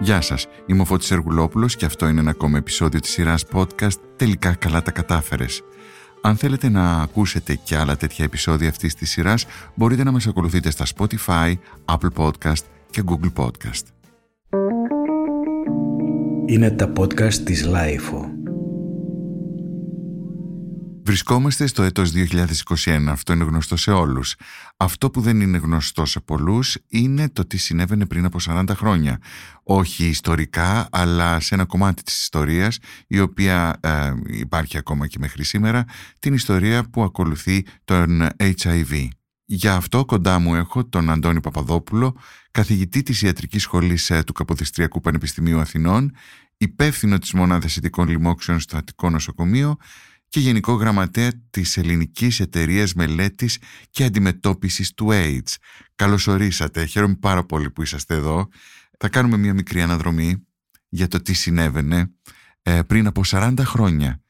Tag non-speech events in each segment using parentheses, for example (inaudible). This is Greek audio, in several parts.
Γεια σας, είμαι ο Φώτης Εργουλόπουλος και αυτό είναι ένα ακόμα επεισόδιο της σειράς podcast «Τελικά καλά τα κατάφερες». Αν θέλετε να ακούσετε και άλλα τέτοια επεισόδια αυτής της σειράς, μπορείτε να μας ακολουθείτε στα Spotify, Apple Podcast και Google Podcast. Είναι τα podcast της Lifeo. Βρισκόμαστε στο έτος 2021, αυτό είναι γνωστό σε όλους. Αυτό που δεν είναι γνωστό σε πολλούς είναι το τι συνέβαινε πριν από 40 χρόνια. Όχι ιστορικά, αλλά σε ένα κομμάτι της ιστορίας, η οποία ε, υπάρχει ακόμα και μέχρι σήμερα, την ιστορία που ακολουθεί τον HIV. Για αυτό κοντά μου έχω τον Αντώνη Παπαδόπουλο, καθηγητή της Ιατρικής Σχολής ε, του Καποδιστριακού Πανεπιστημίου Αθηνών, υπεύθυνο της Μονάδας Ειδικών Λοιμόξεων στο Αττικό Νοσοκομείο και Γενικό Γραμματέα της Ελληνικής Εταιρείας Μελέτης και Αντιμετώπισης του AIDS. Καλώς ορίσατε, χαίρομαι πάρα πολύ που είσαστε εδώ. Θα κάνουμε μια μικρή αναδρομή για το τι συνέβαινε ε, πριν από 40 χρόνια.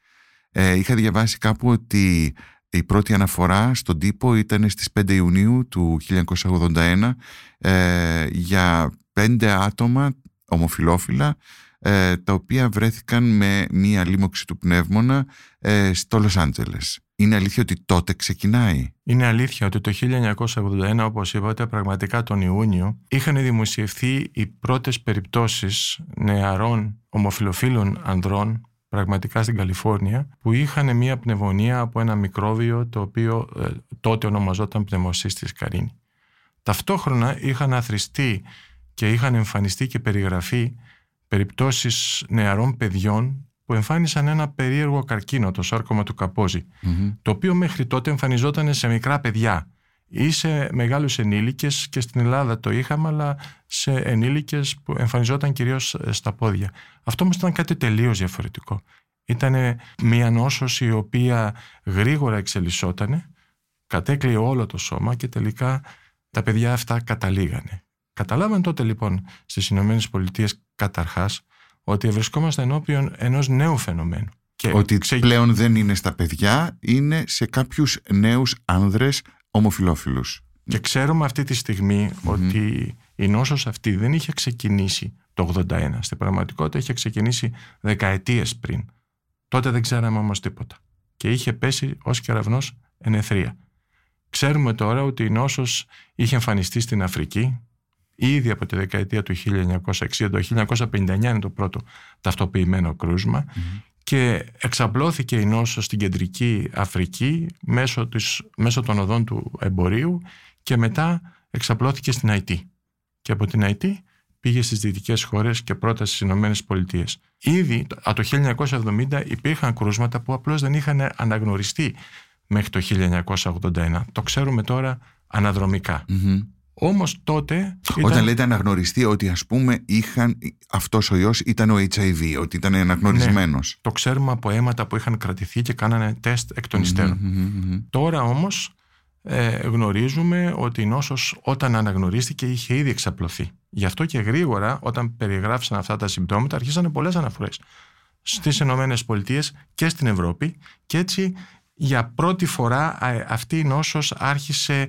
Ε, είχα διαβάσει κάπου ότι η πρώτη αναφορά στον τύπο ήταν στις 5 Ιουνίου του 1981 ε, για πέντε άτομα ομοφιλόφιλα ε, τα οποία βρέθηκαν με μία λίμωξη του πνεύμονα ε, στο Λος Άντζελες. Είναι αλήθεια ότι τότε ξεκινάει; Είναι αλήθεια ότι το 1981, όπως είπατε, πραγματικά τον Ιούνιο, είχαν δημοσιευθεί οι πρώτες περιπτώσεις νεαρών ομοφιλοφίλων ανδρών πραγματικά στην Καλιφόρνια, που είχαν μία πνευμονία από ένα μικρόβιο το οποίο ε, τότε ονομαζόταν πνευμοσύστης καρίνη. Ταυτόχρονα είχαν αθριστεί και είχαν εμφανιστεί και περιγραφεί περιπτώσεις νεαρών παιδιών που εμφάνισαν ένα περίεργο καρκίνο, το σάρκωμα του καποζη το οποίο μέχρι τότε εμφανιζόταν σε μικρά παιδιά ή σε μεγάλους ενήλικες και στην Ελλάδα το είχαμε, αλλά σε ενήλικες που εμφανιζόταν κυρίως ε, στα πόδια. Αυτό όμως ήταν κάτι τελείως διαφορετικό. Ήταν μια νόσος η οποία γρήγορα εξελισσόταν, κατέκλειε όλο το σώμα και τελικά τα παιδιά αυτά καταλήγανε. Καταλάβαν τότε λοιπόν στις Ηνωμένες Πολιτείες καταρχάς ότι βρισκόμαστε ενώπιον ενός νέου φαινομένου. Και ότι πλέον δεν είναι στα παιδιά, είναι σε κάποιους νέους άνδρες ομοφιλόφιλους. Και ξέρουμε αυτή τη στιγμη ότι η νόσος αυτή δεν είχε ξεκινήσει το 81. Στην πραγματικότητα είχε ξεκινήσει δεκαετίες πριν. Τότε δεν ξέραμε όμως τίποτα. Και είχε πέσει ως κεραυνός ενεθρία. Ξέρουμε τώρα ότι η νόσος είχε εμφανιστεί στην Αφρική, ήδη από τη δεκαετία του 1960, το 1959 είναι το πρώτο ταυτοποιημένο και εξαπλώθηκε η νόσο στην κεντρική Αφρική μέσω, της, μέσω των οδών του εμπορίου και μετά εξαπλώθηκε στην Αϊτή. Και από την Αϊτή πήγε στις δυτικές χώρες και πρώτα στις Ηνωμένες Πολιτείες. Ήδη από το 1970 υπήρχαν κρούσματα που απλώς δεν είχαν αναγνωριστεί μέχρι το 1981. Το ξέρουμε τώρα όμως τότε... Ήταν... Όταν λέτε αναγνωριστεί ότι ας πούμε είχαν, αυτός ο ιός ήταν ο HIV, ότι ήταν αναγνωρισμένος. Ναι, το ξέρουμε από αίματα που είχαν κρατηθεί και κάνανε τεστ εκ των υστερων Τώρα όμως ε, γνωρίζουμε ότι η νόσος όταν αναγνωρίστηκε είχε ήδη εξαπλωθεί. Γι' αυτό και γρήγορα όταν περιγράφησαν αυτά τα συμπτώματα αρχίσανε πολλές αναφορές στις Ηνωμένες Πολιτείες και στην Ευρώπη και έτσι για πρώτη φορά αυτή η νόσος άρχισε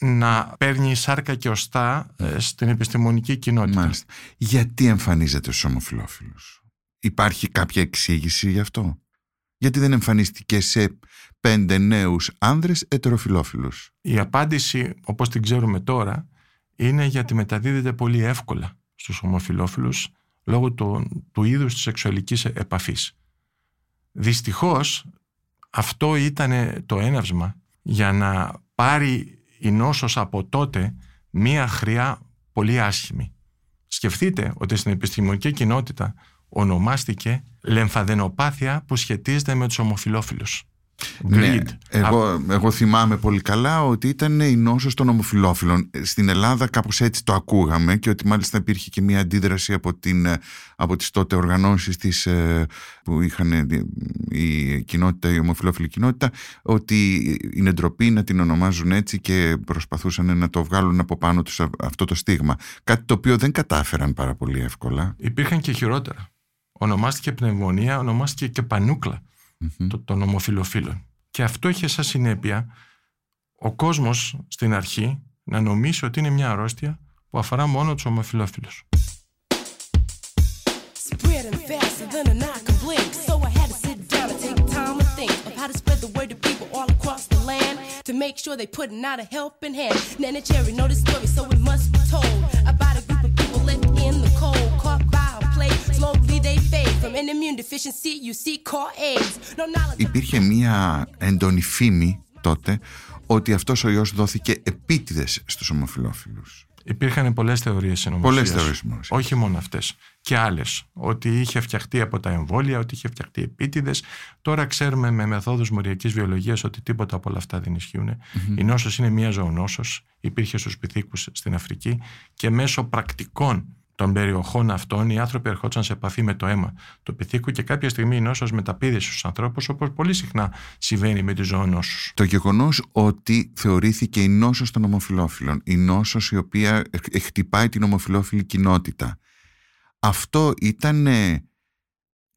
να παίρνει σάρκα και οστά ε, στην επιστημονική κοινότητα. Μάλιστα. Γιατί εμφανίζεται στους ομοφιλόφιλους. Υπάρχει κάποια εξήγηση γι' αυτό; Γιατί δεν εμφανίστηκε σε πέντε νέους άνδρες ετεροφιλόφιλους. Η απάντηση όπως την ξέρουμε τώρα είναι γιατί μεταδίδεται πολύ εύκολα στους ομοφιλόφιλους λόγω του, του είδους της σεξουαλικής επαφής. Δυστυχώς αυτό ήταν το έναυσμα για να πάρει η νόσος από τότε μία χρειά πολύ άσχημη. Σκεφτείτε ότι στην επιστημονική κοινότητα ονομάστηκε λεμφαδενοπάθεια που σχετίζεται με τους ομοφιλόφιλους. Ναι, εγώ, εγώ θυμάμαι πολύ καλά ότι ήταν η νόσος των ομοφιλόφιλων. Στην Ελλάδα κάπως έτσι το ακούγαμε και ότι μάλιστα υπήρχε και μια αντίδραση από, την, από τις τότε οργανώσεις της, ε, που είχαν ε, η κοινότητα, η ομοφιλόφιλη κοινότητα ότι είναι ντροπή να την ονομάζουν έτσι και προσπαθούσαν να το βγάλουν από πάνω τους αυτό το στίγμα. Κάτι το οποίο δεν κατάφεραν πάρα πολύ εύκολα. Υπήρχαν και χειρότερα. Ονομάστηκε πνευμονία, ονομάστηκε και πανούκλα mm-hmm. των ομοφιλοφίλων. Και αυτό είχε σαν συνέπεια ο κόσμος στην αρχή να νομίσει ότι είναι μια αρρώστια που αφορά μόνο τους ομοφιλόφιλους. Spreading faster than an eye can blink. So I had to sit down and take time to think of how to spread the word to people all across the land to make sure they putting out a helping hand. Nana Cherry know the story, so it must be told about a group of people left in the cold, caught by Υπήρχε μία έντονη φήμη τότε ότι αυτός ο ιός δόθηκε επίτηδες στους ομοφιλόφιλους. Υπήρχαν πολλές θεωρίες συνωμοσία. Πολλές θεωρίες Όχι μόνο αυτές. Και άλλες. Ότι είχε φτιαχτεί από τα εμβόλια, ότι είχε φτιαχτεί επίτηδες. Τώρα ξέρουμε με μεθόδους μοριακής βιολογίας ότι τίποτα από όλα αυτά δεν ισχύουν. Mm-hmm. Η νόσος είναι μία ζωονόσος. Υπήρχε στους πυθίκους στην Αφρική και μέσω πρακτικών των περιοχών αυτών οι άνθρωποι ερχόντουσαν σε επαφή με το αίμα του πυθίκου και κάποια στιγμή η νόσος μεταπίδησε στους ανθρώπους όπως πολύ συχνά συμβαίνει με τις ζωονόσους. Το γεγονός ότι θεωρήθηκε η νόσος των ομοφιλόφιλων, η νόσος η οποία χτυπάει την ομοφιλόφιλη κοινότητα, αυτό ήταν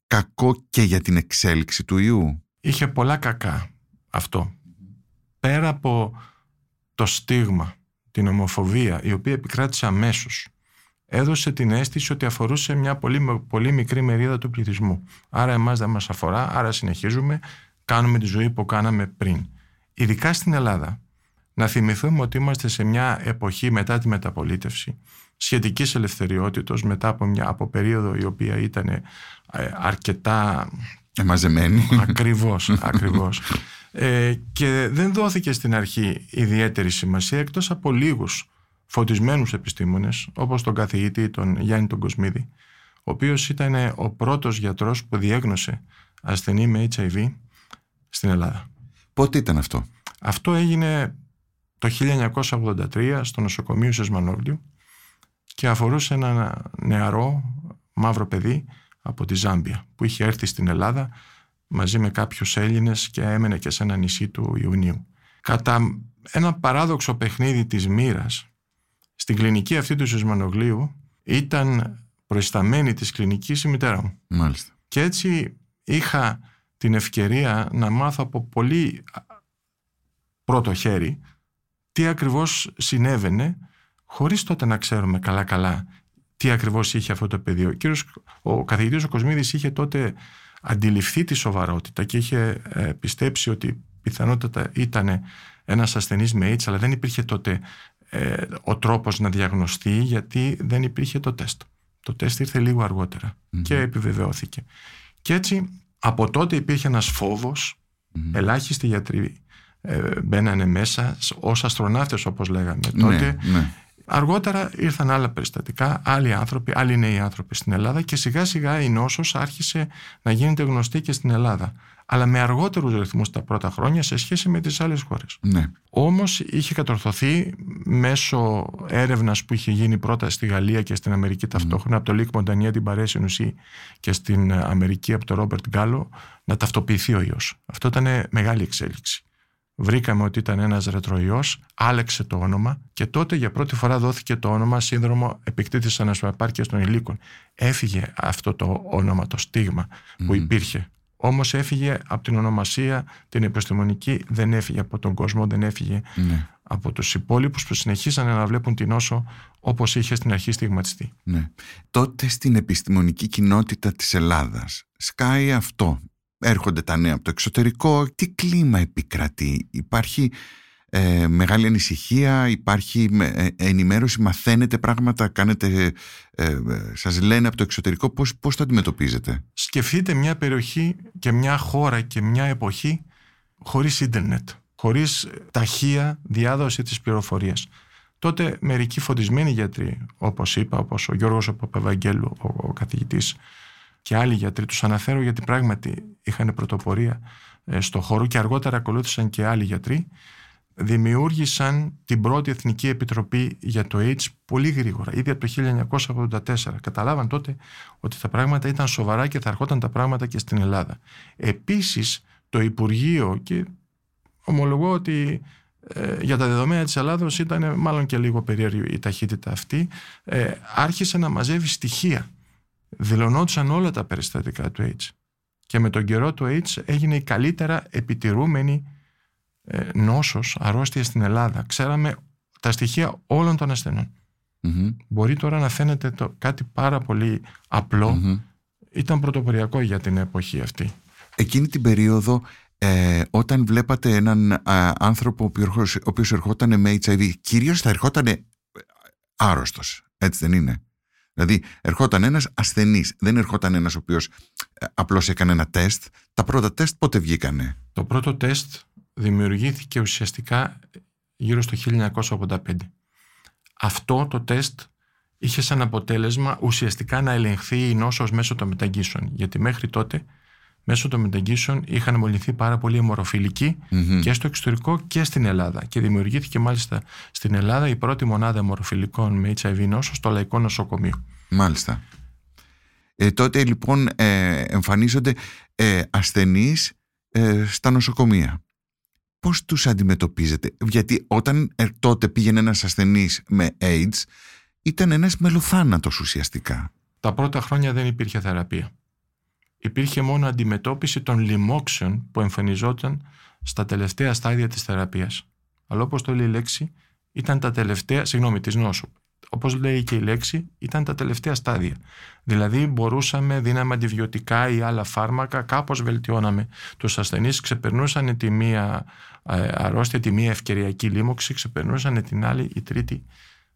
κακό και για την εξέλιξη του ιού; Είχε πολλά κακά αυτό. Πέρα από το στίγμα, την ομοφοβία η οποία επικράτησε αμέσως έδωσε την αίσθηση ότι αφορούσε μια πολύ, πολύ μικρή μερίδα του πληθυσμού. Άρα εμάς δεν μας αφορά, άρα συνεχίζουμε, κάνουμε τη ζωή που κάναμε πριν. Ειδικά στην Ελλάδα, να θυμηθούμε ότι είμαστε σε μια εποχή μετά τη μεταπολίτευση, σχετικής ελευθεριότητος μετά από μια από περίοδο η οποία ήταν ε, αρκετά Εμαζεμένη. Ακριβώς, (laughs) ακριβώς. Ε, και δεν δόθηκε στην αρχή ιδιαίτερη σημασία εκτός από λίγους φωτισμένους επιστήμονες όπως τον καθηγητή τον Γιάννη τον Κοσμίδη ο οποίος ήταν ο πρώτος γιατρός που διέγνωσε ασθενή με HIV στην Ελλάδα. Πότε ήταν αυτό; Αυτό έγινε το 1983 στο νοσοκομείο Σεσμανόβλιου και αφορούσε ένα νεαρό μαύρο παιδί από τη Ζάμπια που είχε έρθει στην Ελλάδα μαζί με κάποιους Έλληνες και έμενε και σε ένα νησί του Ιουνίου. Κατά ένα παράδοξο παιχνίδι της μοίρας στην κλινική αυτή του Σεσμανογλίου ήταν προϊσταμένη της κλινικής η μητέρα μου. Μάλιστα. Και έτσι είχα την ευκαιρία να μάθω από πολύ πρώτο χέρι τι ακριβώς συνέβαινε χωρίς τότε να ξέρουμε καλά-καλά τι ακριβώς είχε αυτό το παιδί. Ο, κύριος, ο καθηγητής ο Κοσμίδης είχε τότε αντιληφθεί τη σοβαρότητα και είχε ε, πιστέψει ότι πιθανότατα ήταν ένας ασθενής με AIDS αλλά δεν υπήρχε τότε ε, ο τρόπος να διαγνωστεί γιατί δεν υπήρχε το τεστ. Το τεστ ήρθε λίγο και επιβεβαιώθηκε. Και έτσι από τότε υπήρχε ένας φόβος, ελάχιστοι γιατροί ε, μπαίνανε μέσα ως αστροναύτες όπως λέγαμε ναι, τότε. Ναι. Αργότερα ήρθαν άλλα περιστατικά, άλλοι άνθρωποι, άλλοι νέοι άνθρωποι στην Ελλάδα και σιγά σιγά η νόσος άρχισε να γίνεται γνωστή και στην Ελλάδα αλλά με αργότερους ρυθμούς τα πρώτα χρόνια σε σχέση με τις άλλες χώρες. Ναι. Όμως είχε κατορθωθεί μέσω έρευνας που είχε γίνει πρώτα στη Γαλλία και στην Αμερική ταυτόχρονα, από το Λίκ Μοντανία την Παρέσι Νουσί και στην Αμερική από τον Ρόμπερτ Γκάλο, να ταυτοποιηθεί ο ιός. Αυτό ήταν μεγάλη εξέλιξη. Βρήκαμε ότι ήταν ένας ρετροϊός, άλεξε το όνομα και τότε για πρώτη φορά δόθηκε το όνομα σύνδρομο επικτήτηση ανασπαρπάρκεια των υλίκων. Έφυγε αυτό το όνομα, το στίγμα που υπήρχε όμως έφυγε από την ονομασία την επιστημονική, δεν έφυγε από τον κόσμο, δεν έφυγε ναι. από τους υπόλοιπους που συνεχίσανε να βλέπουν την όσο όπως είχε στην αρχή στιγματιστεί. Ναι. Τότε στην επιστημονική κοινότητα της Ελλάδας σκάει αυτό. Έρχονται τα νέα από το εξωτερικό. Τι κλίμα επικρατεί. Υπάρχει ε, μεγάλη ανησυχία, υπάρχει ε, ενημέρωση, μαθαίνετε πράγματα, κάνετε, ε, ε, σας λένε από το εξωτερικό, πώς, πώς το αντιμετωπίζετε; Σκεφτείτε μια περιοχή και μια χώρα και μια εποχή χωρίς ίντερνετ, χωρίς ταχεία διάδοση της πληροφορίας. Τότε μερικοί φωτισμένοι γιατροί, όπως είπα, όπως ο Γιώργος Παπαβαγγέλου, ο, ο καθηγητής και άλλοι γιατροί, τους αναφέρω γιατί πράγματι είχαν πρωτοπορία στο χώρο και αργότερα ακολούθησαν και άλλοι γιατροί, δημιούργησαν την πρώτη Εθνική Επιτροπή για το AIDS πολύ γρήγορα, ήδη από το 1984. Καταλάβαν τότε ότι τα πράγματα ήταν σοβαρά και θα ερχόταν τα πράγματα και στην Ελλάδα. Επίσης, το Υπουργείο, και ομολογώ ότι ε, για τα δεδομένα της Ελλάδος ήταν μάλλον και λίγο περίεργη η ταχύτητα αυτή, ε, άρχισε να μαζεύει στοιχεία. Δηλωνόντουσαν όλα τα περιστατικά του AIDS. Και με τον καιρό του AIDS έγινε η καλύτερα επιτηρούμενη ε, νόσος, αρρώστια στην Ελλάδα. Ξέραμε τα στοιχεία όλων των ασθενων Μπορεί τώρα να φαίνεται το, κάτι πάρα πολύ Ήταν πρωτοποριακό για την εποχή αυτή. Εκείνη την περίοδο ε, όταν βλέπατε έναν άνθρωπο ο οποίος ερχόταν με HIV κυρίως θα ερχόταν άρρωστος, έτσι δεν είναι; Δηλαδή ερχόταν ένας ασθενής, δεν ερχόταν ένας ο οποίος ε, απλώς έκανε ένα τεστ. Τα πρώτα τεστ πότε βγήκανε; Το πρώτο τεστ δημιουργήθηκε ουσιαστικά γύρω στο 1985. Αυτό το τεστ είχε σαν αποτέλεσμα ουσιαστικά να ελεγχθεί η νόσος μέσω των μεταγγίσεων. Γιατί μέχρι τότε μέσω των μεταγγίσεων είχαν μολυνθεί πάρα πολλοί και στο εξωτερικό και στην Ελλάδα. Και δημιουργήθηκε μάλιστα στην Ελλάδα η πρώτη μονάδα αιμορροφιλικών με HIV νόσος στο Λαϊκό Νοσοκομείο. Μάλιστα. Ε, τότε λοιπόν ε, εμφανίζονται ε, ασθενείς ε, στα νοσοκομεία. Πώς τους αντιμετωπίζετε, γιατί όταν ε, τότε πήγαινε ένας ασθενής με AIDS ήταν ένας μελοθάνατος ουσιαστικά. Τα πρώτα χρόνια δεν υπήρχε θεραπεία υπήρχε μόνο αντιμετώπιση των λοιμόξεων που εμφανιζόταν στα τελευταία στάδια της θεραπείας. Αλλά όπως το λέει η λέξη, ήταν τα τελευταία, συγγνώμη, της νόσου. Όπως λέει και η λέξη, ήταν τα τελευταία στάδια. Δηλαδή μπορούσαμε, δίναμε αντιβιωτικά ή άλλα φάρμακα, κάπως βελτιώναμε τους ασθενείς, ξεπερνούσαν τη μία ε, αρρώστια, τη μία ευκαιριακή λίμωξη, ξεπερνούσαν την άλλη, η τρίτη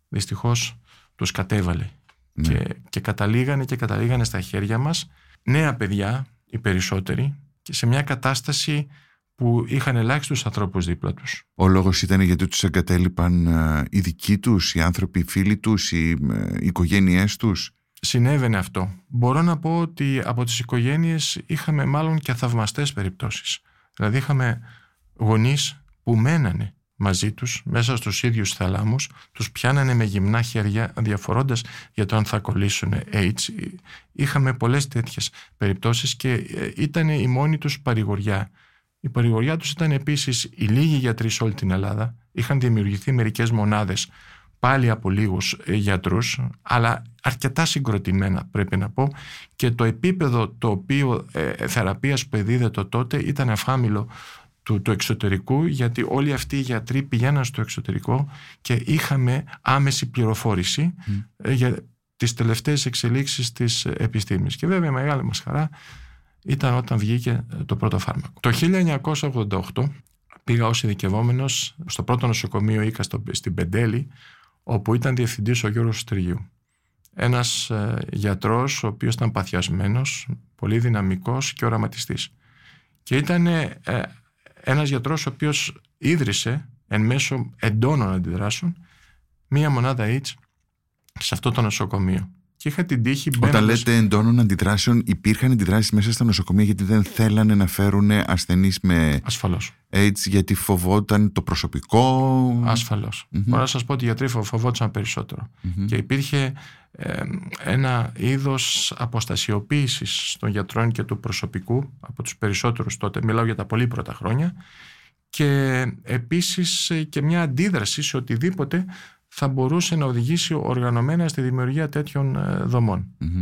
δυστυχώς τους κατέβαλε. Ναι. Και, και καταλήγανε και καταλήγανε στα χέρια μας νέα παιδιά, οι περισσότεροι, και σε μια κατάσταση που είχαν ελάχιστους ανθρώπους δίπλα τους. Ο λόγος ήταν γιατί τους εγκατέλειπαν ε, οι δικοί τους, οι άνθρωποι, οι φίλοι τους, οι, ε, οι οικογένειές τους. Συνέβαινε αυτό. Μπορώ να πω ότι από τις οικογένειες είχαμε μάλλον και θαυμαστές περιπτώσεις. Δηλαδή είχαμε γονείς που μένανε μαζί τους μέσα στους ίδιους θαλάμους τους πιάνανε με γυμνά χέρια διαφορώντας για το αν θα κολλήσουν AIDS είχαμε πολλές τέτοιες περιπτώσεις και ε, ήταν η μόνη τους παρηγοριά η παρηγοριά τους ήταν επίσης οι λίγοι γιατροί σε όλη την Ελλάδα. Είχαν δημιουργηθεί μερικές μονάδες πάλι από λίγους ε, γιατρούς αλλά αρκετά συγκροτημένα πρέπει να πω. Και το επίπεδο το οποίο ε, θεραπείας που εδίδεται τότε ήταν αφάμιλο του, του εξωτερικού γιατί όλοι αυτοί οι γιατροί πηγαίναν στο εξωτερικό και είχαμε άμεση πληροφόρηση ε, για τις τελευταίες εξελίξεις της επιστήμης. Και βέβαια μεγάλη μας χαρά ήταν όταν βγήκε το πρώτο φάρμακο. Το 1988 πήγα ως ειδικευόμενος στο πρώτο νοσοκομείο Ίκα στην Πεντέλη όπου ήταν διευθυντής ο Γιώργος Στριγιού. Ένας ε, γιατρός ο οποίος ήταν παθιασμένος, πολύ δυναμικός και οραματιστής. Και ήταν ε, ένας γιατρός ο οποίος ίδρυσε εν μέσω εντόνων αντιδράσεων μία μονάδα AIDS σε αυτό το νοσοκομείο. Και είχα την τύχη Όταν λέτε εντόνων αντιδράσεων, υπήρχαν αντιδράσεις μέσα στα νοσοκομεία γιατί δεν θέλανε να φέρουν ασθενείς με. Ασφαλώς. AIDS, γιατί φοβόταν το προσωπικό; Ασφαλώς. Mm-hmm. Μπορώ να σας πω ότι οι γιατροί φοβόταν Και υπήρχε ένα είδος αποστασιοποίησης των γιατρών και του προσωπικού από τους περισσότερους τότε. Μιλάω για τα πολύ πρώτα χρόνια. Και επίσης και μια αντίδραση σε οτιδήποτε θα μπορούσε να οδηγήσει οργανωμένα στη δημιουργία τέτοιων ε,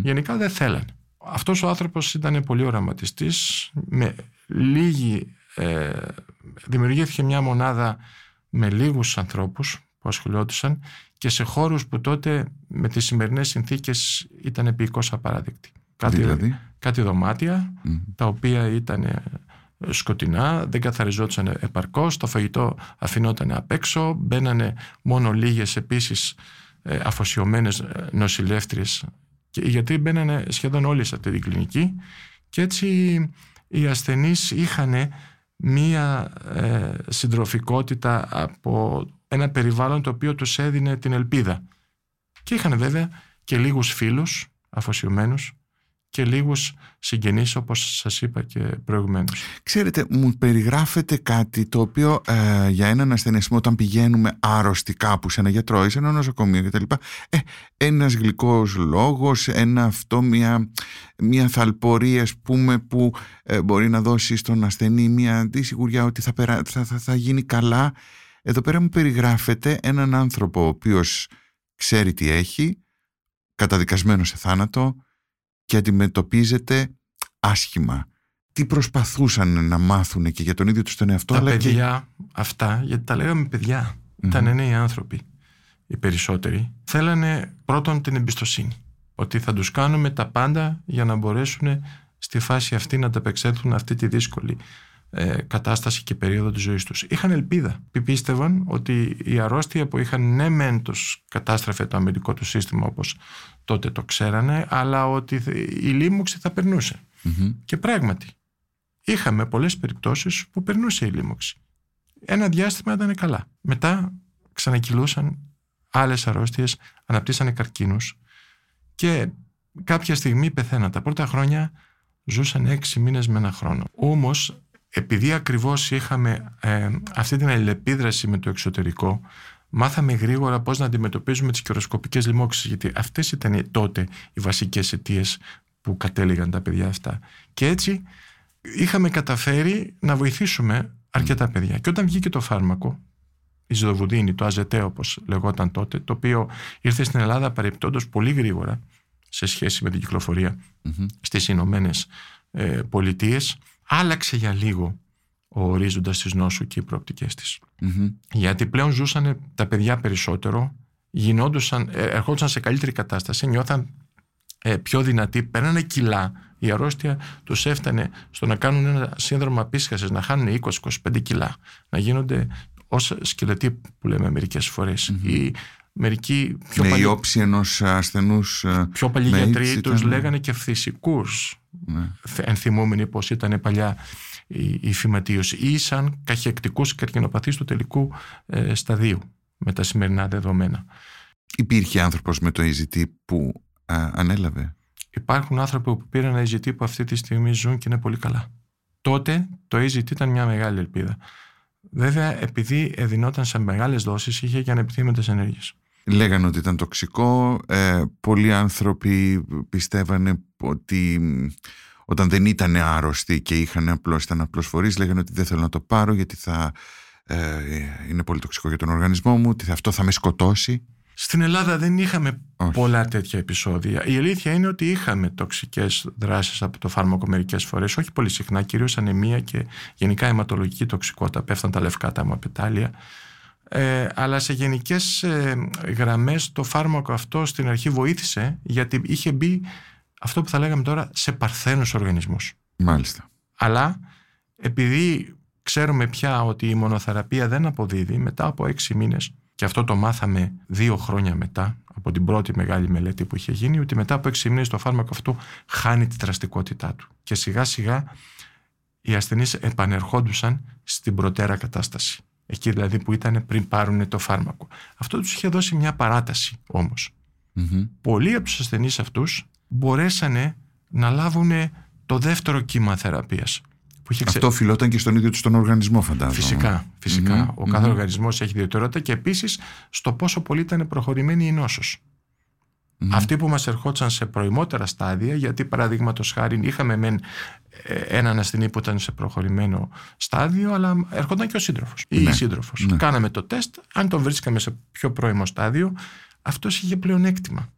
Γενικά δεν θέλανε. Αυτός ο άνθρωπος ήταν πολύ οραματιστής, με λίγη, ε, δημιουργήθηκε μια μονάδα με λίγους ανθρώπους που ασχολιόντουσαν και σε χώρους που τότε με τις σημερινές συνθήκες ήταν επίοικος απαράδεκτοι. Κάτι, δηλαδή; κάτι τα οποία ήταν σκοτεινά, δεν καθαριζόταν επαρκώς, το φαγητό αφινόταν απ' έξω, μπαίνανε μόνο λίγες επίσης ε, αφοσιωμένες ε, νοσηλεύτριες και οι γιατροί μπαίνανε σχεδόν όλοι σε αυτή την κλινική και έτσι οι ασθενείς είχαν μία ε, συντροφικότητα από ένα περιβάλλον το οποίο τους έδινε την ελπίδα. Και είχαν βέβαια και λίγους φίλους αφοσιωμένους και λίγους συγγενείς όπως σας είπα και προηγουμένως. Ξέρετε, μου περιγράφετε κάτι το οποίο ε, για έναν ασθενεσμό όταν πηγαίνουμε άρρωστοι κάπου σε ένα γιατρό ή σε ένα νοσοκομείο κτλ. Ε, ένας γλυκός λόγος, ένα αυτό, μια, μια θαλπορία ας πούμε που ε, μπορεί να δώσει στον ασθενή μια αντισυγουριά ότι θα, θα, θα, θα γίνει καλά. Εδώ πέρα μου περιγράφεται έναν άνθρωπο ο οποίος ξέρει τι έχει, καταδικασμένος σε θάνατο, και αντιμετωπίζεται άσχημα. τι προσπαθούσαν να μάθουν και για τον ίδιο τους τον εαυτό. Τα αλλά παιδιά αυτά, γιατί τα λέγαμε παιδιά, ήταν νέοι άνθρωποι οι περισσότεροι, θέλανε πρώτον την εμπιστοσύνη. Ότι θα τους κάνουμε τα πάντα για να μπορέσουν στη φάση αυτή να ανταπεξέλθουν αυτή τη δύσκολη ε, κατάσταση και περίοδο της ζωής τους. Είχαν ελπίδα. Πίστευαν ότι η αρρώστια που είχαν ναι μεν τους κατάστρεφε το αμυντικό του σύστημα όπως τότε το ξέρανε, αλλά ότι η λίμωξη θα περνούσε. Και πράγματι, είχαμε πολλές περιπτώσεις που περνούσε η λίμωξη. Ένα διάστημα ήταν καλά. Μετά ξανακυλούσαν άλλες αρρώστιες, αναπτύσσανε καρκίνους και κάποια στιγμή πεθαίναν. Τα πρώτα χρόνια ζούσαν έξι μήνες με ένα χρόνο. Όμως επειδή ακριβώς είχαμε ε, αυτή την αλληλεπίδραση με το εξωτερικό, μάθαμε γρήγορα πώς να αντιμετωπίζουμε τις κυροσκοπικές λοιμώξεις, γιατί αυτές ήταν τότε οι βασικές αιτίες που κατέληγαν τα παιδιά αυτά. Και έτσι είχαμε καταφέρει να βοηθήσουμε αρκετά παιδιά. Και όταν βγήκε το φάρμακο, η Ζεδοβουδίνη, το ΑΖΕΤΕ όπως λεγόταν τότε, το οποίο ήρθε στην Ελλάδα παρεπτόντως πολύ γρήγορα σε σχέση με την κυκλοφορία mm-hmm. στις Ηνωμένες ε, Πολιτείες, άλλαξε για λίγο ο ορίζοντας της νόσου και οι προοπτικές της. Γιατί πλέον ζούσαν τα παιδιά περισσότερο, γινόντουσαν, ε, ερχόντουσαν σε καλύτερη κατάσταση, νιώθαν ε, πιο δυνατοί, παίρνανε κιλά. Η αρρώστια τους έφτανε στο να κάνουν ένα σύνδρομο απίσχασης, να χάνουν 20-25 κιλά, να γίνονται ως σκελετοί που λέμε μερικές φορές. Mm-hmm. μερικοί πιο ναι, παλι... η όψη ενός ασθενούς ε, Πιο παλιοί γιατροί τους λέγανε και φυσικούς ναι. ενθυμούμενοι πως ήταν παλιά η, η φυματίωση ή σαν καχεκτικούς καρκινοπαθείς του τελικού ε, σταδίου με τα σημερινά δεδομένα. Υπήρχε άνθρωπος με το EZT που ανέλαβε; Υπάρχουν άνθρωποι που πήραν EZT που αυτή τη στιγμή ζουν και είναι πολύ καλά. Τότε το EZT ήταν μια μεγάλη ελπίδα. Βέβαια, επειδή εδινόταν σε μεγάλες δόσεις, είχε και ανεπιθύμητες ενέργειες. Λέγανε ότι ήταν τοξικό. Ε, πολλοί άνθρωποι πιστεύανε ότι όταν δεν ήταν άρρωστοι και είχαν απλώς, ήταν απλώς φορείς, λέγανε ότι δεν θέλω να το πάρω γιατί θα ε, είναι πολύ τοξικό για τον οργανισμό μου, ότι αυτό θα με σκοτώσει. Στην Ελλάδα δεν είχαμε πολλά τέτοια επεισόδια. Η αλήθεια είναι ότι είχαμε τοξικές δράσεις από το φάρμακο μερικές φορές, όχι πολύ συχνά, κυρίως ανεμία και γενικά αιματολογική τοξικότητα, πέφταν τα λευκά τα αιμαπετάλια. Ε, αλλά σε γενικές ε, γραμμές το φάρμακο αυτό στην αρχή βοήθησε γιατί είχε μπει αυτό που θα λέγαμε τώρα σε παρθένους οργανισμούς. Μάλιστα. Αλλά επειδή ξέρουμε πια ότι η μονοθεραπεία δεν αποδίδει μετά από έξι μήνες και αυτό το μάθαμε δύο χρόνια μετά από την πρώτη μεγάλη μελέτη που είχε γίνει ότι μετά από έξι μήνες το φάρμακο αυτό χάνει τη δραστικότητά του και σιγά σιγά οι ασθενείς επανερχόντουσαν στην προτέρα κατάσταση εκεί δηλαδή που ήταν πριν πάρουν το φάρμακο. Αυτό τους είχε δώσει μια παράταση όμως. Mm-hmm. Πολλοί από τους ασθενείς αυτούς μπορέσανε να λάβουν το δεύτερο κύμα θεραπείας. Που είχε Αυτό οφειλόταν και στον ίδιο τους τον οργανισμό, φαντάζομαι. Φυσικά. φυσικά. Ο κάθε οργανισμός έχει ιδιαιτερότητα και επίσης στο πόσο πολύ ήταν προχωρημένη η νόσος. Αυτοί που μας ερχόντουσαν σε προημότερα στάδια, γιατί παραδείγματος χάρη είχαμε μεν ε, έναν ασθενή που ήταν σε προχωρημένο στάδιο, αλλά ερχόταν και ο σύντροφος ή ναι. η σύντροφος. Ναι. Κάναμε το τεστ, αν τον βρίσκαμε σε πιο πρώιμο στάδιο, αυτός είχε πλεονέκτημα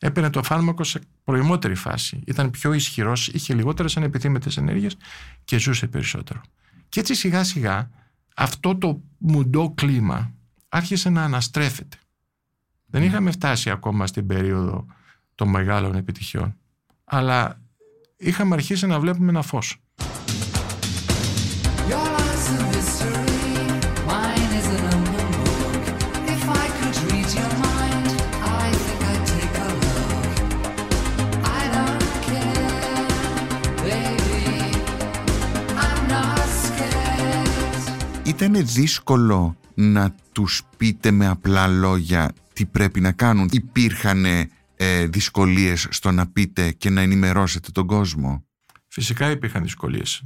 έπαιρνε το φάρμακο σε προημότερη φάση. Ήταν πιο ισχυρός, είχε λιγότερες ανεπιθύμητες ενέργειες και ζούσε περισσότερο. Και έτσι σιγά σιγά αυτό το μουντό κλίμα άρχισε να αναστρέφεται. Δεν είχαμε φτάσει ακόμα στην περίοδο των μεγάλων επιτυχιών. Αλλά είχαμε αρχίσει να βλέπουμε ένα φως. ήταν δύσκολο να τους πείτε με απλά λόγια τι πρέπει να κάνουν. Υπήρχαν ε, δυσκολίες στο να πείτε και να ενημερώσετε τον κόσμο; Φυσικά υπήρχαν δυσκολίες.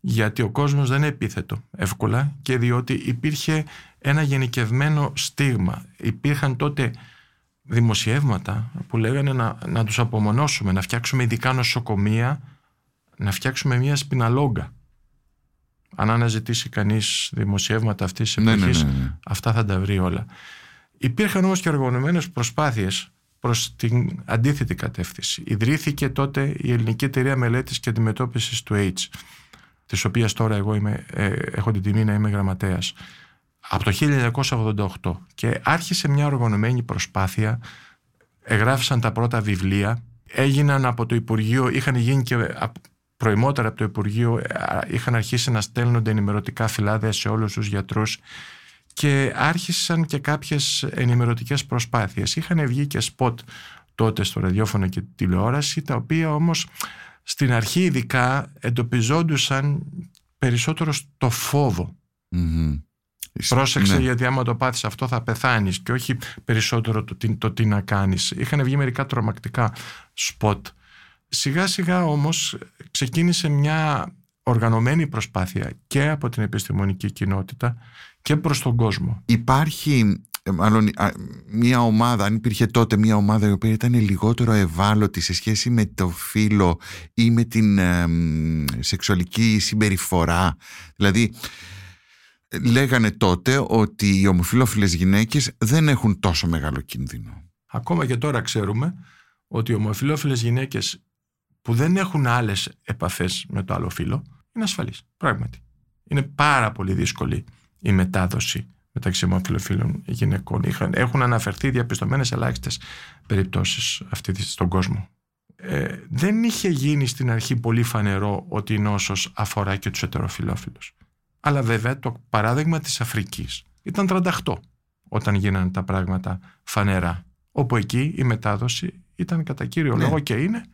Γιατί ο κόσμος δεν είναι επίθετο εύκολα και διότι υπήρχε ένα γενικευμένο στίγμα. Υπήρχαν τότε δημοσιεύματα που λέγανε να, να τους απομονώσουμε, να φτιάξουμε ειδικά νοσοκομεία, να φτιάξουμε μια σπιναλόγκα αν αναζητήσει κανείς δημοσιεύματα αυτής της εποχή, ναι, ναι, ναι, αυτά θα τα βρει όλα. Υπήρχαν όμως και οργανωμένες προσπάθειες προς την αντίθετη κατεύθυνση. Ιδρύθηκε τότε η Ελληνική Εταιρεία Μελέτης και Αντιμετώπισης του AIDS, της οποίας τώρα εγώ είμαι, ε, έχω την τιμή να είμαι γραμματέας, από το 1988 και άρχισε μια οργανωμένη προσπάθεια, εγγράφησαν τα πρώτα βιβλία, έγιναν από το Υπουργείο, είχαν γίνει και προημότερα από το Υπουργείο, ε, είχαν αρχίσει να στέλνονται ενημερωτικά φυλάδια σε όλους τους γιατρούς και άρχισαν και κάποιες ενημερωτικές προσπάθειες. Είχαν βγει και σποτ τότε στο ραδιόφωνο και τηλεόραση, τα οποία όμως στην αρχή ειδικά εντοπιζόντουσαν περισσότερο στο φόβο. Πρόσεξε ναι. γιατί άμα το πάθεις αυτό θα πεθάνεις και όχι περισσότερο το τι, το τι να κάνεις. Είχαν βγει μερικά τρομακτικά σποτ. Σιγά σιγά όμως ξεκίνησε μια οργανωμένη προσπάθεια και από την επιστημονική κοινότητα και προς τον κόσμο. Υπάρχει ε, μάλλον μια ομάδα, αν υπήρχε τότε μια ομάδα η οποία ήταν λιγότερο ευάλωτη σε σχέση με το φύλλο ή με την σεξουαλική συμπεριφορά. Δηλαδή λέγανε τότε ότι οι ομοφιλόφιλες γυναίκες δεν έχουν τόσο μεγάλο κίνδυνο. Ακόμα και τώρα ξέρουμε ότι οι ομοφιλόφιλες γυναίκες που δεν έχουν άλλες επαφές με το άλλο φύλλο είναι ασφαλείς, πράγματι. Είναι πάρα πολύ δύσκολη η μετάδοση μεταξύ ομοφυλοφίλων γυναικών. Είχαν, έχουν αναφερθεί διαπιστωμένες ελάχιστες περιπτώσεις αυτή στον κόσμο. Ε, δεν είχε γίνει στην αρχή πολύ φανερό ότι η νόσος αφορά και τους ετεροφιλόφιλους. Αλλά βέβαια το παράδειγμα της Αφρικής ήταν 38 όταν γίνανε τα πράγματα φανερά. Όπου εκεί η μετάδοση ήταν κατά κύριο ναι. λόγο και είναι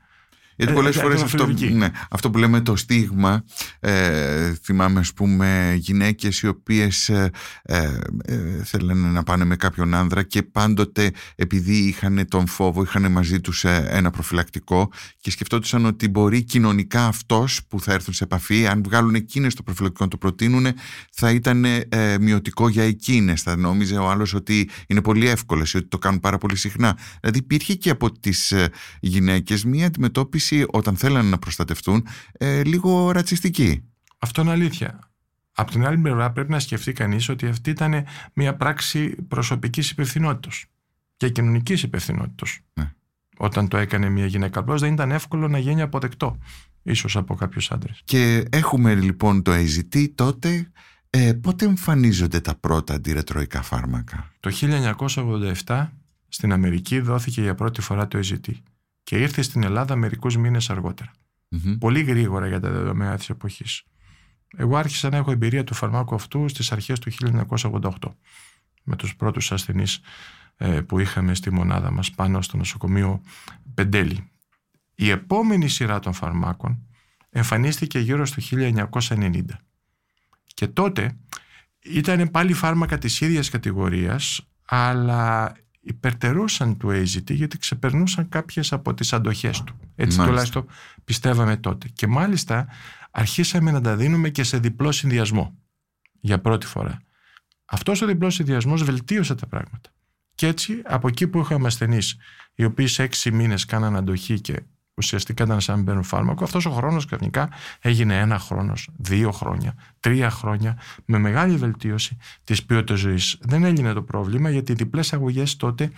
γιατί πολλές φορές αυτό, ναι, αυτό που λέμε το στίγμα, ε, θυμάμαι ας πούμε γυναίκες οι οποίες ε, ε, ε, θέλανε να πάνε με κάποιον άνδρα και πάντοτε επειδή είχαν τον φόβο, είχαν μαζί τους ε, ένα προφυλακτικό και σκεφτόντουσαν ότι μπορεί κοινωνικά αυτός που θα έρθουν σε επαφή, αν βγάλουν εκείνες το προφυλακτικό να το προτείνουν, θα ήταν ε, μειωτικό για εκείνες. Θα νόμιζε ο άλλος ότι είναι πολύ εύκολο ή ότι το κάνουν πάρα πολύ συχνά. Δηλαδή υπήρχε και από τις γυναίκες μία αντιμετώπιση όταν θέλανε να προστατευτούν ε, λίγο ρατσιστική. Αυτό είναι αλήθεια. Απ' την άλλη μεριά πρέπει να σκεφτεί κανείς ότι αυτή ήταν μια πράξη προσωπικής υπευθυνότητας και κοινωνικής υπευθυνότητας. Ναι. Όταν το έκανε μια γυναίκα. Απλώς δεν ήταν εύκολο να γίνει αποδεκτό, ίσως από κάποιους άντρες. Και έχουμε λοιπόν το AZT τότε. Ε, πότε εμφανίζονται τα πρώτα αντιρετροϊκά φάρμακα; Το 1987 στην Αμερική δόθηκε για πρώτη φορά το AZT και ήρθε στην Ελλάδα μερικούς μήνες Πολύ γρήγορα για τα δεδομένα της εποχής. Εγώ άρχισα να έχω εμπειρία του φαρμάκου αυτού στις αρχές του 1988 με τους πρώτους ασθενείς ε, που είχαμε στη μονάδα μας πάνω στο νοσοκομείο Πεντέλη. Η επόμενη σειρά των φαρμάκων εμφανίστηκε γύρω στο 1990 και τότε ήταν πάλι φάρμακα της ίδιας κατηγορίας αλλά υπερτερούσαν του AZT γιατί ξεπερνούσαν κάποιες από τις αντοχές του. Έτσι μάλιστα. τουλάχιστον πιστεύαμε τότε. Και μάλιστα αρχίσαμε να τα δίνουμε και σε διπλό συνδυασμό για πρώτη φορά. Αυτός ο διπλός συνδυασμός βελτίωσε τα πράγματα. Και έτσι από εκεί που είχαμε ασθενείς οι οποίοι σε έξι μήνες κάναν αντοχή και ουσιαστικά ήταν σαν να μπαίνουν φάρμακο. Αυτός ο χρόνος ξαφνικά έγινε ένα χρόνος, δύο χρόνια, τρία χρόνια, με μεγάλη βελτίωση της ποιότητας ζωής. Δεν έγινε το πρόβλημα γιατί οι διπλές αγωγές τότε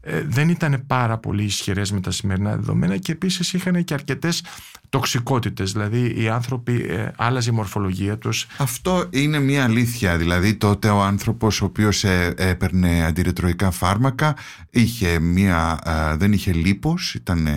ε, δεν ήταν πάρα πολύ ισχυρές με τα σημερινά δεδομένα και επίσης είχαν και αρκετές τοξικότητες, δηλαδή οι άνθρωποι ε, άλλαζε η μορφολογία τους. Αυτό είναι μια αλήθεια, δηλαδή τότε ο άνθρωπος ο οποίος ε, έπαιρνε αντιρετροϊκά φάρμακα είχε μια, ε, δεν είχε λίπος, ήταν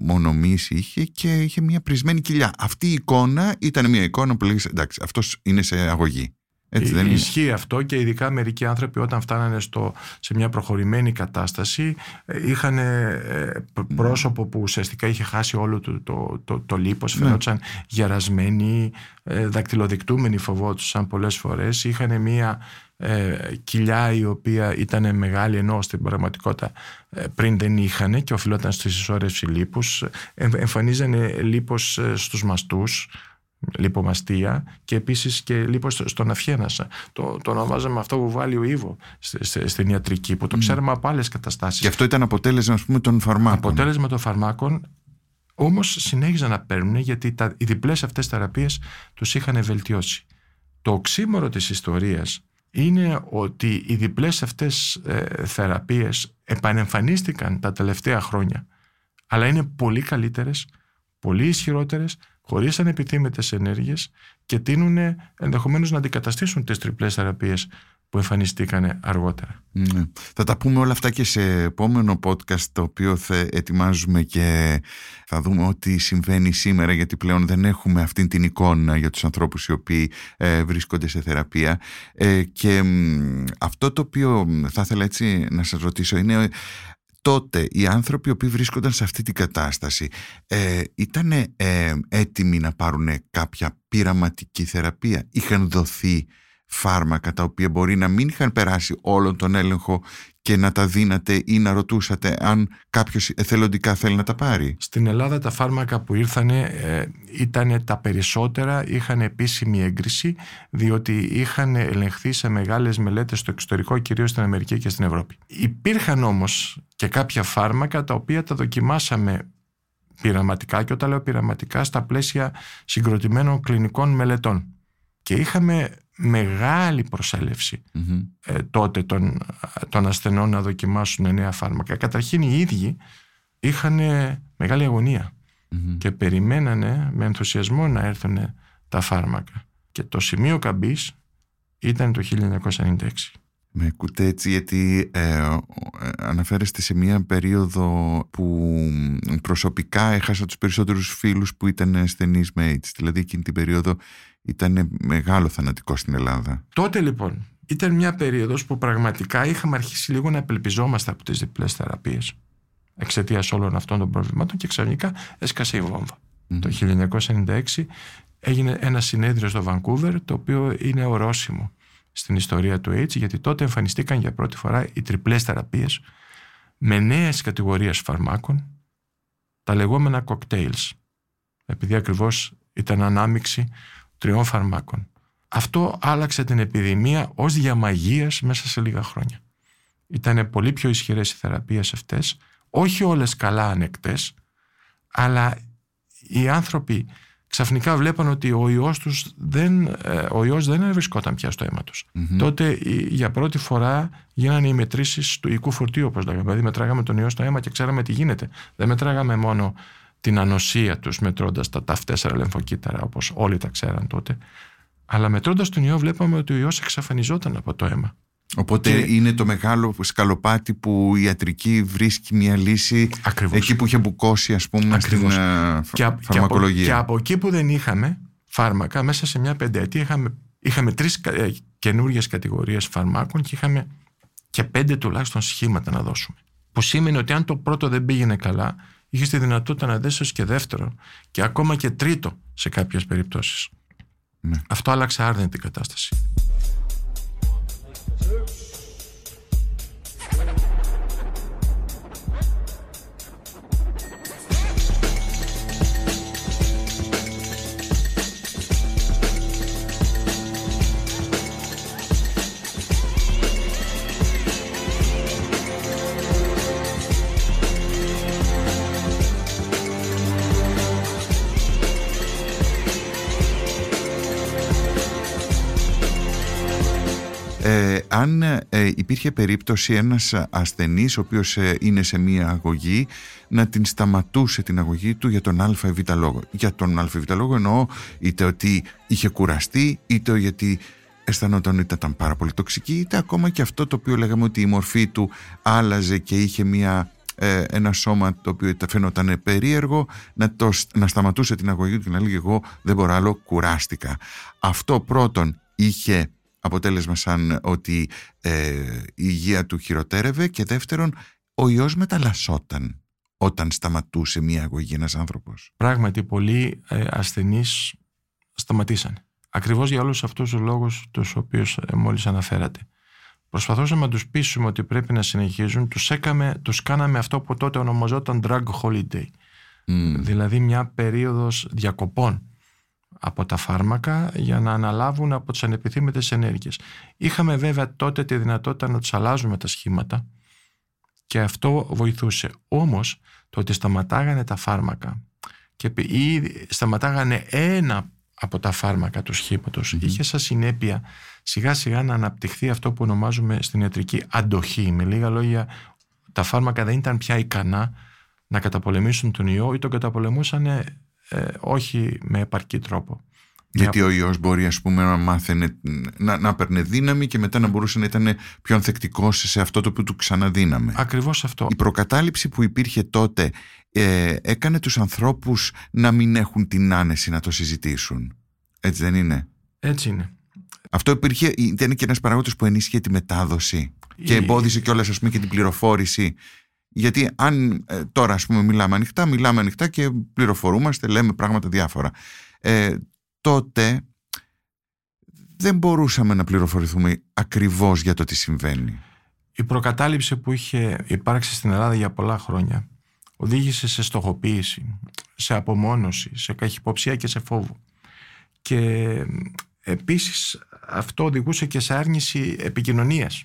μόνο είχε και είχε μια πρισμένη κοιλιά. Αυτή η εικόνα ήταν μια εικόνα που λέγεις εντάξει αυτός είναι σε αγωγή. Έτσι δεν Ισχύει αυτό και ειδικά μερικοί άνθρωποι όταν φτάνανε στο, σε μια προχωρημένη κατάσταση ε, είχαν ε, πρόσωπο που ουσιαστικά είχε χάσει όλο το, το, το, το λίπος, ναι. φαινόταν γερασμένοι, ε, δακτυλοδεικτούμενοι φοβόντουσαν πολλές φορές, είχαν μια ε, κοιλιά η οποία ήταν μεγάλη ενώ στην πραγματικότητα ε, πριν δεν είχαν και οφειλόταν στη συσσόρευση λίπους, ε, εμφανίζανε λίπος στους μαστούς, λιπομαστία και επίσης και λίπος στον αυχένασα. Το, το ονομάζαμε αυτό που βάλει ο Ήβο στην ιατρική που το ξέρουμε από άλλες καταστάσεις. Και αυτό ήταν αποτέλεσμα ας πούμε των φαρμάκων. Αποτέλεσμα των φαρμάκων όμως συνέχιζαν να παίρνουν γιατί τα, οι διπλές αυτές θεραπείες τους είχαν βελτιώσει. Το οξύμορο της ιστορίας είναι ότι οι διπλές αυτές ε, θεραπείες επανεμφανίστηκαν τα τελευταία χρόνια αλλά είναι πολύ καλύτερες, πολύ ισχυρότερες, χωρίς ανεπιθύμητες ενέργειες και τείνουν ενδεχομένως να αντικαταστήσουν τις τριπλές θεραπείες που εμφανιστήκαν αργότερα. Ναι. Θα τα πούμε όλα αυτά και σε επόμενο podcast το οποίο θα ετοιμάζουμε και θα δούμε ό,τι συμβαίνει σήμερα γιατί πλέον δεν έχουμε αυτή την εικόνα για τους ανθρώπους οι οποίοι ε, βρίσκονται σε θεραπεία ε, και αυτό το οποίο θα ήθελα έτσι να σας ρωτήσω είναι τότε οι άνθρωποι οι οποίοι βρίσκονταν σε αυτή την κατάσταση ε, ήταν ε, έτοιμοι να πάρουν κάποια πειραματική θεραπεία, είχαν δοθεί φάρμακα τα οποία μπορεί να μην είχαν περάσει όλον τον έλεγχο και να τα δίνατε ή να ρωτούσατε αν κάποιος εθελοντικά θέλει να τα πάρει. Στην Ελλάδα τα φάρμακα που ήρθαν ε, ήταν τα περισσότερα, είχαν επίσημη έγκριση διότι είχαν ελεγχθεί σε μεγάλες μελέτες στο εξωτερικό κυρίως στην Αμερική και στην Ευρώπη. Υπήρχαν όμως και κάποια φάρμακα τα οποία τα δοκιμάσαμε πειραματικά και όταν λέω πειραματικά στα πλαίσια συγκροτημένων κλινικών μελετών. Και είχαμε μεγάλη ε, τότε των, των ασθενών να δοκιμάσουν νέα φάρμακα. Καταρχήν οι ίδιοι είχαν μεγάλη και περιμένανε με ενθουσιασμό να έρθουν τα φάρμακα. Και το σημείο καμπής ήταν το 1996. Με ακούτε έτσι γιατί ε, ε, αναφέρεστε σε μια περίοδο που προσωπικά έχασα τους περισσότερους φίλους που ήταν ασθενείς με AIDS. Δηλαδή εκείνη την περίοδο ήταν μεγάλο θανατικό στην Ελλάδα. Τότε λοιπόν ήταν μια περίοδος που πραγματικά είχαμε αρχίσει λίγο να απελπιζόμαστε από τις διπλές θεραπείες εξαιτίας όλων αυτών των προβλημάτων και ξαφνικά έσκασε η βόμβα. Το 1996 έγινε ένα συνέδριο στο Βανκούβερ το οποίο είναι ορόσημο στην ιστορία του AIDS γιατί τότε εμφανιστήκαν για πρώτη φορά οι τριπλές θεραπείες με νέες κατηγορίες φαρμάκων τα λεγόμενα cocktails επειδή ακριβώς ήταν ανάμιξη τριών φαρμάκων. Αυτό άλλαξε την επιδημία ως διαμαγείας μέσα σε λίγα χρόνια. Ήταν πολύ πιο ισχυρές οι θεραπείες αυτές, όχι όλες καλά ανεκτές, αλλά οι άνθρωποι ξαφνικά βλέπαν ότι ο ιός, τους δεν, ε, ο ιός δεν βρισκόταν πια στο αίμα τους. Τότε για πρώτη φορά γίνανε οι μετρήσεις του οικού φορτίου, όπως λέγαμε. Δηλαδή μετράγαμε τον ιό στο αίμα και ξέραμε τι γίνεται. Δεν μετράγαμε μόνο την ανοσία τους μετρώντας τα ταυτέσσερα λεμφοκύτταρα όπως όλοι τα ξέραν τότε αλλά μετρώντας τον ιό βλέπαμε ότι ο ιός εξαφανιζόταν από το αίμα. Οπότε είναι το μεγάλο σκαλοπάτι που η ιατρική βρίσκει μια λύση Ακριβώς. εκεί που είχε μπουκώσει ας πούμε Ακριβώς. στην ε, και, φαρμακολογία. Και από, εκεί που δεν είχαμε φάρμακα μέσα σε μια πενταετία είχαμε, είχαμε τρεις ε, καινούργιες κατηγορίες φαρμάκων και είχαμε και πέντε τουλάχιστον σχήματα να δώσουμε. Που σήμαινε ότι αν το πρώτο δεν πήγαινε καλά είχες τη δυνατότητα να δέσει και δεύτερο και ακόμα και τρίτο σε κάποιες περιπτώσεις. Ναι. Αυτό άλλαξε άρδεν την κατάσταση. Αν ε, υπήρχε περίπτωση ένας ασθενής ο οποίος ε, είναι σε μία αγωγή να την σταματούσε την αγωγή του για τον α ή λόγο. Για τον α ή λόγο εννοώ είτε ότι είχε κουραστεί είτε γιατί αισθανόταν ότι ήταν πάρα πολύ τοξική είτε ακόμα και αυτό το οποίο λέγαμε ότι η μορφή του άλλαζε και είχε μία ε, ένα σώμα το οποίο φαίνονταν περίεργο να, το, να σταματούσε την αγωγή του και να λέγει εγώ δεν μπορώ άλλο κουράστηκα. Αυτό πρώτον είχε αποτέλεσμα σαν ότι ε, η υγεία του χειροτέρευε και δεύτερον ο ιός μεταλλασσόταν όταν σταματούσε μία αγωγή ένας άνθρωπος. Πράγματι πολλοί ε, ασθενείς σταματήσαν. Ακριβώς για όλους αυτούς τους λόγους τους οποίους ε, μόλις αναφέρατε. Προσπαθούσαμε να τους πείσουμε ότι πρέπει να συνεχίζουν. Τους, έκαμε, τους κάναμε αυτό που τότε ονομαζόταν drug holiday. Δηλαδή μια περίοδος διακοπών από τα φάρμακα για να αναλάβουν από τις ανεπιθύμητες ενέργειες. Είχαμε βέβαια τότε τη δυνατότητα να τους αλλάζουμε τα σχήματα και αυτό βοηθούσε. Όμως το ότι σταματάγανε τα φάρμακα και ή σταματάγανε ένα από τα φάρμακα του σχήματος είχε σαν συνέπεια σιγά σιγά να αναπτυχθεί αυτό που ονομάζουμε στην ιατρική αντοχή. Με λίγα λόγια τα φάρμακα δεν ήταν πια ικανά να καταπολεμήσουν τον ιό ή τον καταπολεμούσαν ε, όχι με επαρκή τρόπο. Γιατί ο ιός μπορεί ας πούμε να μάθαινε, να, να παίρνε δύναμη και μετά να μπορούσε να ήταν πιο ανθεκτικός σε αυτό το που του ξαναδύναμε. Ακριβώς αυτό. Η προκατάληψη που υπήρχε τότε ε, έκανε τους ανθρώπους να μην έχουν την άνεση να το συζητήσουν. Έτσι δεν είναι; Έτσι είναι. Αυτό υπήρχε, ήταν και ένας παράγοντας που ενίσχυε τη μετάδοση και εμπόδισε κιόλας ας πούμε και την πληροφόρηση γιατί αν ε, τώρα ας πούμε μιλάμε ανοιχτά, μιλάμε ανοιχτά και πληροφορούμαστε, λέμε πράγματα διάφορα. Ε, τότε δεν μπορούσαμε να πληροφορηθούμε ακριβώς για το τι συμβαίνει. Η προκατάληψη που είχε υπάρξει στην Ελλάδα για πολλά χρόνια οδήγησε σε στοχοποίηση, σε απομόνωση, σε καχυποψία και σε φόβο. Και επίσης αυτό οδηγούσε και σε άρνηση επικοινωνίας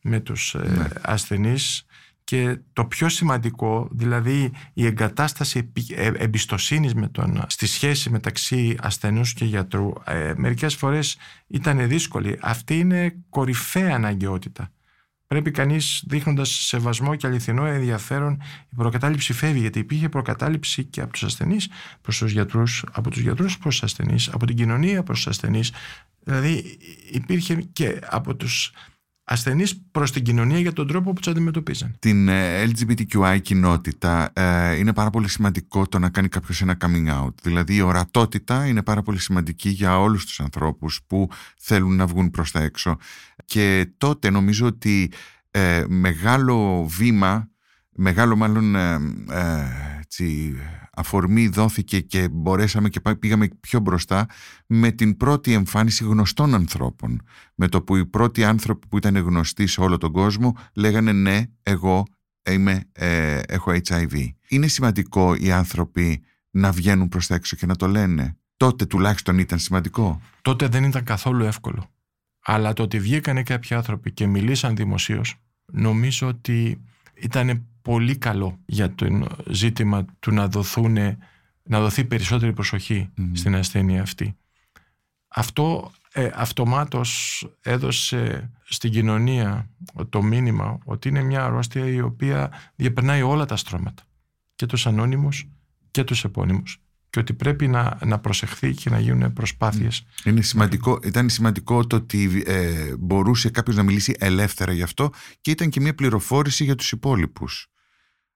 με τους ε, ναι. ασθενείς και το πιο σημαντικό, δηλαδή η εγκατάσταση ε, εμπιστοσύνης με τον, στη σχέση μεταξύ ασθενούς και γιατρού, ε, μερικές φορές ήταν δύσκολη. Αυτή είναι κορυφαία αναγκαιότητα. Πρέπει κανείς, δείχνοντας σεβασμό και αληθινό ενδιαφέρον, η προκατάληψη φεύγει. Γιατί υπήρχε προκατάληψη και από τους ασθενείς προς τους γιατρούς, από τους γιατρούς προς τους ασθενείς, από την κοινωνία προς τους ασθενείς. Δηλαδή υπήρχε και από τους ασθενείς προς την κοινωνία για τον τρόπο που τους αντιμετωπίζαν. Την ε, LGBTQI κοινότητα ε, είναι πάρα πολύ σημαντικό το να κάνει κάποιος ένα coming out. Δηλαδή η ορατότητα είναι πάρα πολύ σημαντική για όλους τους ανθρώπους που θέλουν να βγουν προς τα έξω. Και τότε νομίζω ότι ε, μεγάλο βήμα, μεγάλο μάλλον έτσι, αφορμή δόθηκε και μπορέσαμε και πήγαμε πιο μπροστά με την πρώτη εμφάνιση γνωστών ανθρώπων. Με το που οι πρώτοι άνθρωποι που ήταν γνωστοί σε όλο τον κόσμο λέγανε ναι, εγώ είμαι, ε, έχω HIV. Είναι σημαντικό οι άνθρωποι να βγαίνουν προς τα έξω και να το λένε. Τότε τουλάχιστον ήταν σημαντικό. Τότε δεν ήταν καθόλου εύκολο. Αλλά το ότι βγήκανε κάποιοι άνθρωποι και μιλήσαν δημοσίως, νομίζω ότι ήταν πολύ καλό για το ζήτημα του να, δοθούν, να δοθεί περισσότερη στην ασθένεια αυτή. Αυτό ε, αυτομάτως έδωσε στην κοινωνία το μήνυμα ότι είναι μια αρρώστια η οποία διαπερνάει όλα τα στρώματα. Και τους ανώνυμους και τους επώνυμους και ότι πρέπει να, να προσεχθεί και να γίνουν προσπάθειες. Είναι σημαντικό, ήταν σημαντικό το ότι ε, μπορούσε κάποιος να μιλήσει ελεύθερα γι' αυτό και ήταν και μια πληροφόρηση για τους υπόλοιπους.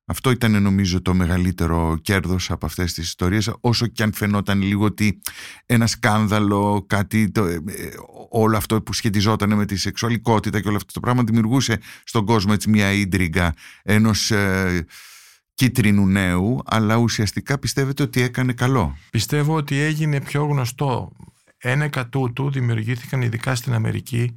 Αυτό ήταν νομίζω το μεγαλύτερο κέρδος από αυτές τις ιστορίες όσο και αν φαινόταν λίγο ότι ένα σκάνδαλο, κάτι, το, ε, όλο αυτό που σχετιζόταν με τη σεξουαλικότητα και όλο αυτό το πράγμα δημιουργούσε στον κόσμο έτσι μια ίντριγκα ενός ε, κίτρινου νέου αλλά ουσιαστικά πιστεύετε ότι έκανε καλό. Πιστεύω ότι έγινε πιο γνωστό. Ένεκα τούτου δημιουργήθηκαν ειδικά στην Αμερική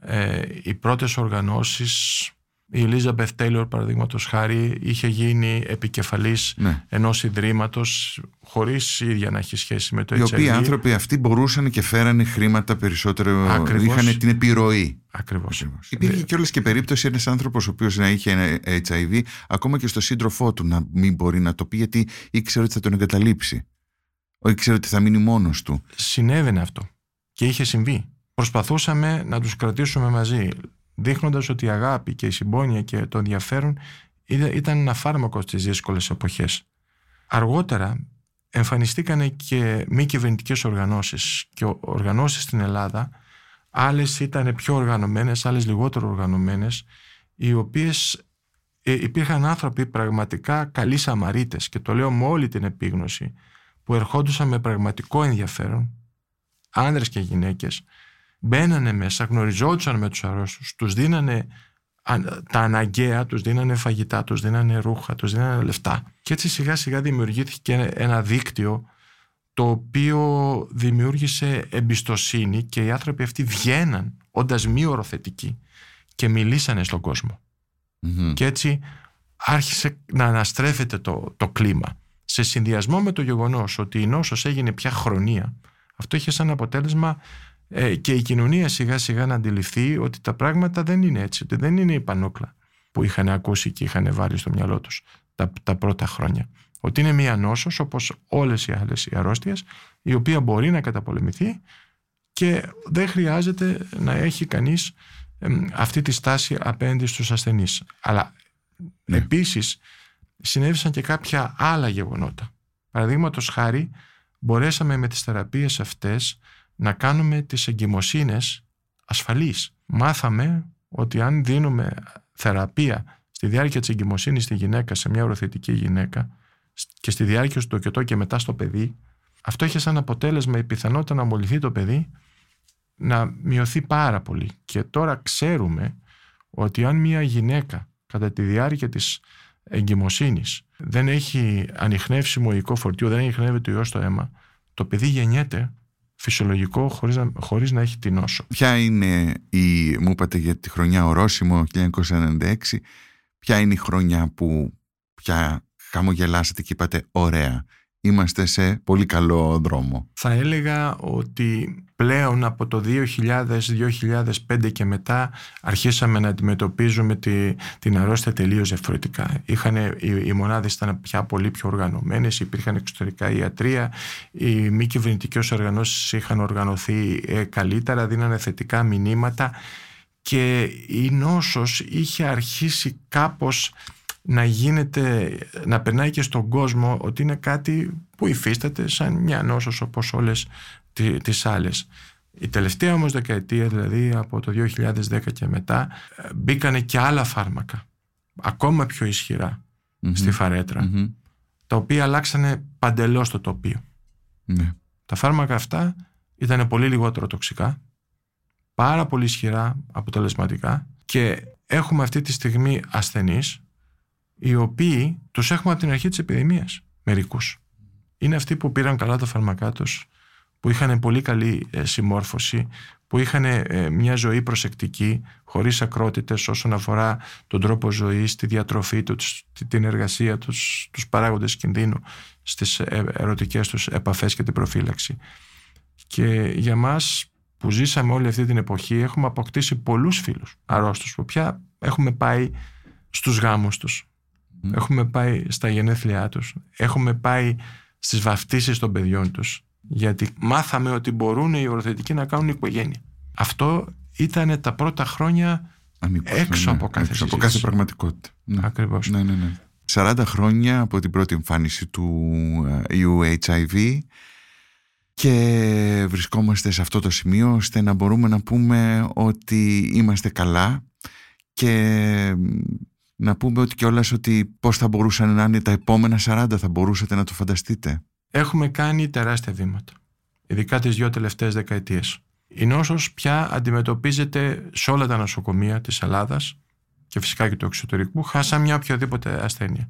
ε, οι πρώτες οργανώσεις η Ελίζα Μπεθ Τέιλορ, παραδείγματος χάρη, είχε γίνει επικεφαλής ναι. ενός ιδρύματος, χωρίς ίδια να έχει σχέση με το Οι HIV. Οι οποίοι άνθρωποι αυτοί μπορούσαν και φέρανε χρήματα περισσότερο. Ακριβώς. Είχαν την επιρροή. Ακριβώς. Υπήρχε κιόλας και περίπτωση ένας άνθρωπος ο οποίος να είχε ένα HIV, ακόμα και στο σύντροφό του να μην μπορεί να το πει, γιατί ήξερε ότι θα τον εγκαταλείψει. Ήξερε ότι θα μείνει μόνος του. Συνέβαινε αυτό. Και είχε συμβεί. Προσπαθούσαμε να τους κρατήσουμε μαζί δείχνοντας ότι η αγάπη και η συμπόνια και το ενδιαφέρον ήταν ένα φάρμακο στις δύσκολες εποχές. Αργότερα εμφανιστήκαν και μη κυβερνητικές οργανώσεις και οργανώσεις στην Ελλάδα άλλες ήταν πιο οργανωμένες, άλλες λιγότερο οργανωμένες οι οποίες ε, υπήρχαν άνθρωποι πραγματικά καλοί σαμαρίτες και το λέω με όλη την επίγνωση που ερχόντουσαν με πραγματικό ενδιαφέρον άνδρες και γυναίκες μπαίνανε μέσα, γνωριζόντουσαν με τους αρρώστους, τους δίνανε τα αναγκαία, τους δίνανε φαγητά, τους δίνανε ρούχα, τους δίνανε λεφτά. Και έτσι σιγά σιγά δημιουργήθηκε ένα δίκτυο το οποίο δημιούργησε εμπιστοσύνη και οι άνθρωποι αυτοί βγαίναν όντας μη οροθετικοί και μιλήσανε στον κοσμο Και έτσι άρχισε να αναστρέφεται το, το κλίμα. Σε συνδυασμό με το γεγονός ότι η νόσος έγινε πια χρονία, αυτό είχε σαν αποτέλεσμα ε, και η κοινωνία σιγά σιγά να αντιληφθεί ότι τα πράγματα δεν είναι έτσι, ότι δεν είναι η πανόκλα που είχαν ακούσει και είχαν βάλει στο μυαλό τους τα, τα πρώτα χρόνια. Ότι είναι μία νόσος όπως όλες οι άλλες οι αρρώστιες η οποία μπορεί να καταπολεμηθεί και δεν χρειάζεται να έχει κανείς αυτή τη στάση απέναντι στους ασθενείς. Αλλά ναι. επίσης συνέβησαν και κάποια άλλα γεγονότα. Παραδείγματος χάρη μπορέσαμε με τις θεραπείες αυτές να κάνουμε τις εγκυμοσύνες ασφαλείς. Μάθαμε ότι αν δίνουμε θεραπεία στη διάρκεια της εγκυμοσύνης στη γυναίκα, σε μια οροθετική γυναίκα και στη διάρκεια του τοκετό και μετά στο παιδί, αυτό έχει σαν αποτέλεσμα η πιθανότητα να μολυθεί το παιδί να μειωθεί πάρα πολύ. Και τώρα ξέρουμε ότι αν μια γυναίκα κατά τη διάρκεια της εγκυμοσύνης δεν έχει ανοιχνεύσιμο οικό φορτίο, δεν ανοιχνεύει το ιός στο αίμα, το παιδί γεννιέται φυσιολογικό χωρίς να, χωρίς να έχει την νόσο. Ποια είναι η, μου είπατε για τη χρονιά ορόσημο 1996, ποια είναι η χρονιά που πια χαμογελάσατε και είπατε ωραία, είμαστε σε πολύ καλό δρόμο. Θα έλεγα ότι πλέον από το 2000-2005 και μετά αρχίσαμε να αντιμετωπίζουμε τη, την αρρώστια τελείως διαφορετικά. Είχαν, οι, οι μονάδες ήταν πια πολύ πιο οργανωμένες, υπήρχαν εξωτερικά ιατρία, οι μη κυβερνητικές οργανώσεις είχαν οργανωθεί ε, καλύτερα, δίνανε θετικά μηνύματα και η νόσος είχε αρχίσει κάπως να γίνεται, να περνάει και στον κόσμο ότι είναι κάτι που υφίσταται σαν μια νόσος όπως όλες τις άλλες. Η τελευταία όμως δεκαετία, δηλαδή από το 2010 και μετά, μπήκανε και άλλα φάρμακα, ακόμα πιο ισχυρα στη φαρετρα τα οποία αλλάξανε παντελώς το τοπίο. Ναι. Τα φάρμακα αυτά ήταν πολύ λιγότερο τοξικά, πάρα πολύ ισχυρά, αποτελεσματικά και έχουμε αυτή τη στιγμή ασθενείς οι οποίοι τους έχουμε από την αρχή της επιδημίας, μερικούς. Είναι αυτοί που πήραν καλά τα φαρμακά τους, που είχαν πολύ καλή ε, συμμόρφωση, που είχαν ε, μια ζωή προσεκτική, χωρίς ακρότητες όσον αφορά τον τρόπο ζωής, τη διατροφή τους, την εργασία τους, τους παράγοντες κινδύνου στις ε, ερωτικές τους επαφές και την προφύλαξη. Και για μας που ζήσαμε όλη αυτή την εποχή έχουμε αποκτήσει πολλούς φίλους αρρώστους που πια έχουμε πάει στους γάμους τους, Έχουμε πάει στα γενέθλιά τους. Έχουμε πάει στις βαφτίσεις των παιδιών τους. Γιατί μάθαμε ότι μπορούν οι οροθετικοί να κάνουν οικογένεια. Αυτό ήταν τα πρώτα χρόνια έξω ναι, ναι, από κάθε, έξω από κάθε πραγματικότητα. Ναι. Ακριβώς. Ναι, ναι, ναι. 40 χρόνια από την πρώτη εμφάνιση του ε, ιού HIV και βρισκόμαστε σε αυτό το σημείο ώστε να μπορούμε να πούμε ότι είμαστε καλά και να πούμε ότι κιόλας ότι πώς θα μπορούσαν να είναι τα επόμενα 40, θα μπορούσατε να το φανταστείτε. Έχουμε κάνει τεράστια βήματα, ειδικά τις δύο τελευταίες δεκαετίες. Η νόσος πια αντιμετωπίζεται σε όλα τα νοσοκομεία της Ελλάδας και φυσικά και του εξωτερικού, χάσα μια οποιοδήποτε ασθένεια.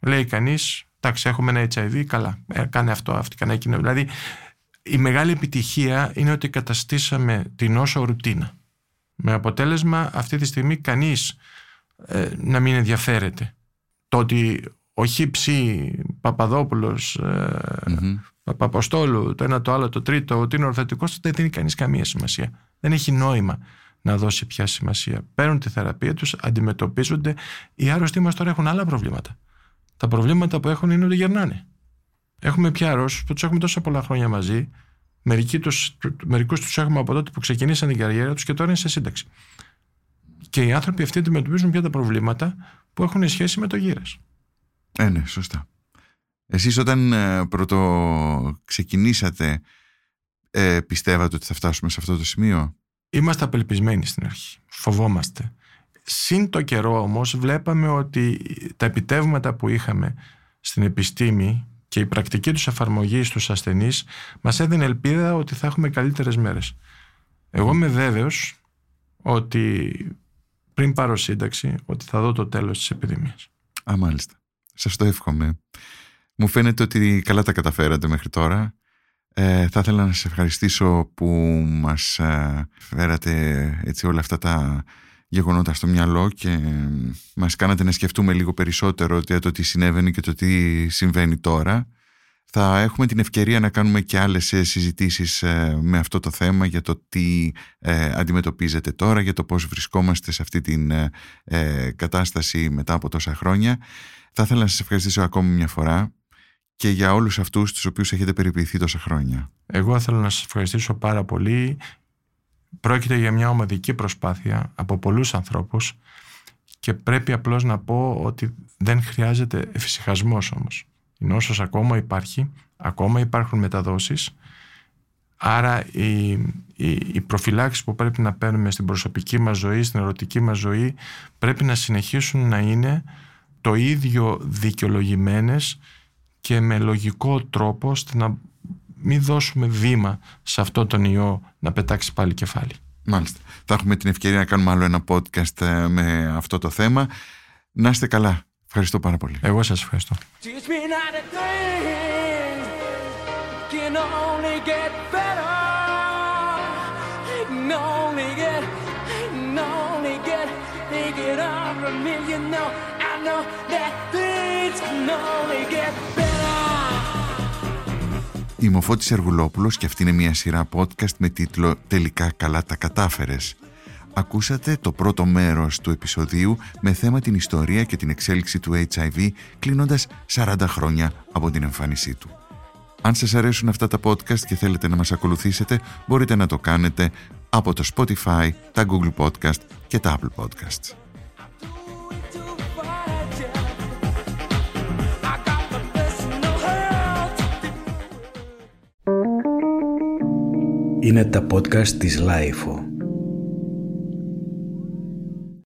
Λέει κανείς, εντάξει έχουμε ένα HIV, καλά, ε, κάνε αυτό, αυτή, κάνε εκείνο. Δηλαδή η μεγάλη επιτυχία είναι ότι καταστήσαμε την νόσο ρουτίνα. Με αποτέλεσμα αυτή τη στιγμή κανείς ε, να μην ενδιαφέρεται. Το ότι ο Χίψη Παπαδόπουλος, ε, Παπαποστόλου, το ένα το άλλο το τρίτο, ότι είναι ορθωτικός, δεν δίνει κανείς καμία σημασία. Δεν έχει νόημα να δώσει πια σημασία. Παίρνουν τη θεραπεία τους, αντιμετωπίζονται. Οι άρρωστοι μας τώρα έχουν άλλα προβλήματα. Τα προβλήματα που έχουν είναι ότι γερνάνε. Έχουμε πια άρρωστους που τους έχουμε τόσα πολλά χρόνια μαζί. Μερικοί τους, μερικούς τους έχουμε από τότε που ξεκινήσαν την καριέρα τους και τώρα είναι σε σύνταξη. Και οι άνθρωποι αυτοί αντιμετωπίζουν πια τα προβλήματα που έχουν σχέση με το γύρας. Ε, ναι, σωστά. Εσείς όταν ε, πρώτο ξεκινήσατε ε, πιστεύατε ότι θα φτάσουμε σε αυτό το σημείο; Είμαστε απελπισμένοι στην αρχή. Φοβόμαστε. Συν το καιρό όμως βλέπαμε ότι τα επιτεύγματα που είχαμε στην επιστήμη και η πρακτική τους εφαρμογή στους ασθενείς μας έδινε ελπίδα ότι θα έχουμε καλύτερες μέρες. Εγώ είμαι βέβαιος ότι πριν πάρω σύνταξη ότι θα δω το τέλος της επιδημίας. Α, μάλιστα. Σας το εύχομαι. Μου φαίνεται ότι καλά τα καταφέρατε μέχρι τώρα. Ε, θα ήθελα να σας ευχαριστήσω που μας ε, φέρατε έτσι όλα αυτά τα γεγονότα στο μυαλό και μας κάνατε να σκεφτούμε λίγο περισσότερο το τι συνέβαινε και το τι συμβαίνει τώρα θα έχουμε την ευκαιρία να κάνουμε και άλλες ε, συζητήσεις ε, με αυτό το θέμα για το τι ε, αντιμετωπίζετε τώρα, για το πώς βρισκόμαστε σε αυτή την κατάσταση μετά από τόσα χρόνια. Θα ήθελα να σας ευχαριστήσω ακόμη μια φορά και για όλους αυτούς τους οποίους έχετε περιποιηθεί τόσα χρόνια. Εγώ θέλω να σας ευχαριστήσω πάρα πολύ. Πρόκειται για μια ομαδική προσπάθεια από πολλούς ανθρώπους και πρέπει απλώς να πω ότι δεν χρειάζεται εφησυχασμός όμως. Η νόσος ακόμα υπάρχει, ακόμα υπάρχουν μεταδόσεις, άρα οι, οι, οι προφυλάξεις που πρέπει να παίρνουμε στην προσωπική μας ζωή, στην ερωτική μας ζωή, πρέπει να συνεχίσουν να είναι το ίδιο δικαιολογημένες και με λογικό τρόπο ώστε να μην δώσουμε βήμα σε αυτό τον ιό να πετάξει πάλι κεφάλι. Μάλιστα. Θα έχουμε την ευκαιρία να κάνουμε άλλο ένα podcast ε, με αυτό το θέμα. Να είστε καλά. Ευχαριστώ πάρα πολύ. Εγώ σας ευχαριστώ. Είμαι ο Φώτης Εργουλόπουλος και αυτή είναι μια σειρά podcast με τίτλο «Τελικά καλά τα κατάφερες». Ακούσατε το πρώτο μέρος του επεισοδίου με θέμα την ιστορία και την εξέλιξη του HIV κλείνοντας 40 χρόνια από την εμφάνισή του. Αν σας αρέσουν αυτά τα podcast και θέλετε να μας ακολουθήσετε μπορείτε να το κάνετε από το Spotify, τα Google Podcast και τα Apple Podcasts. Είναι τα podcast της Λάιφο.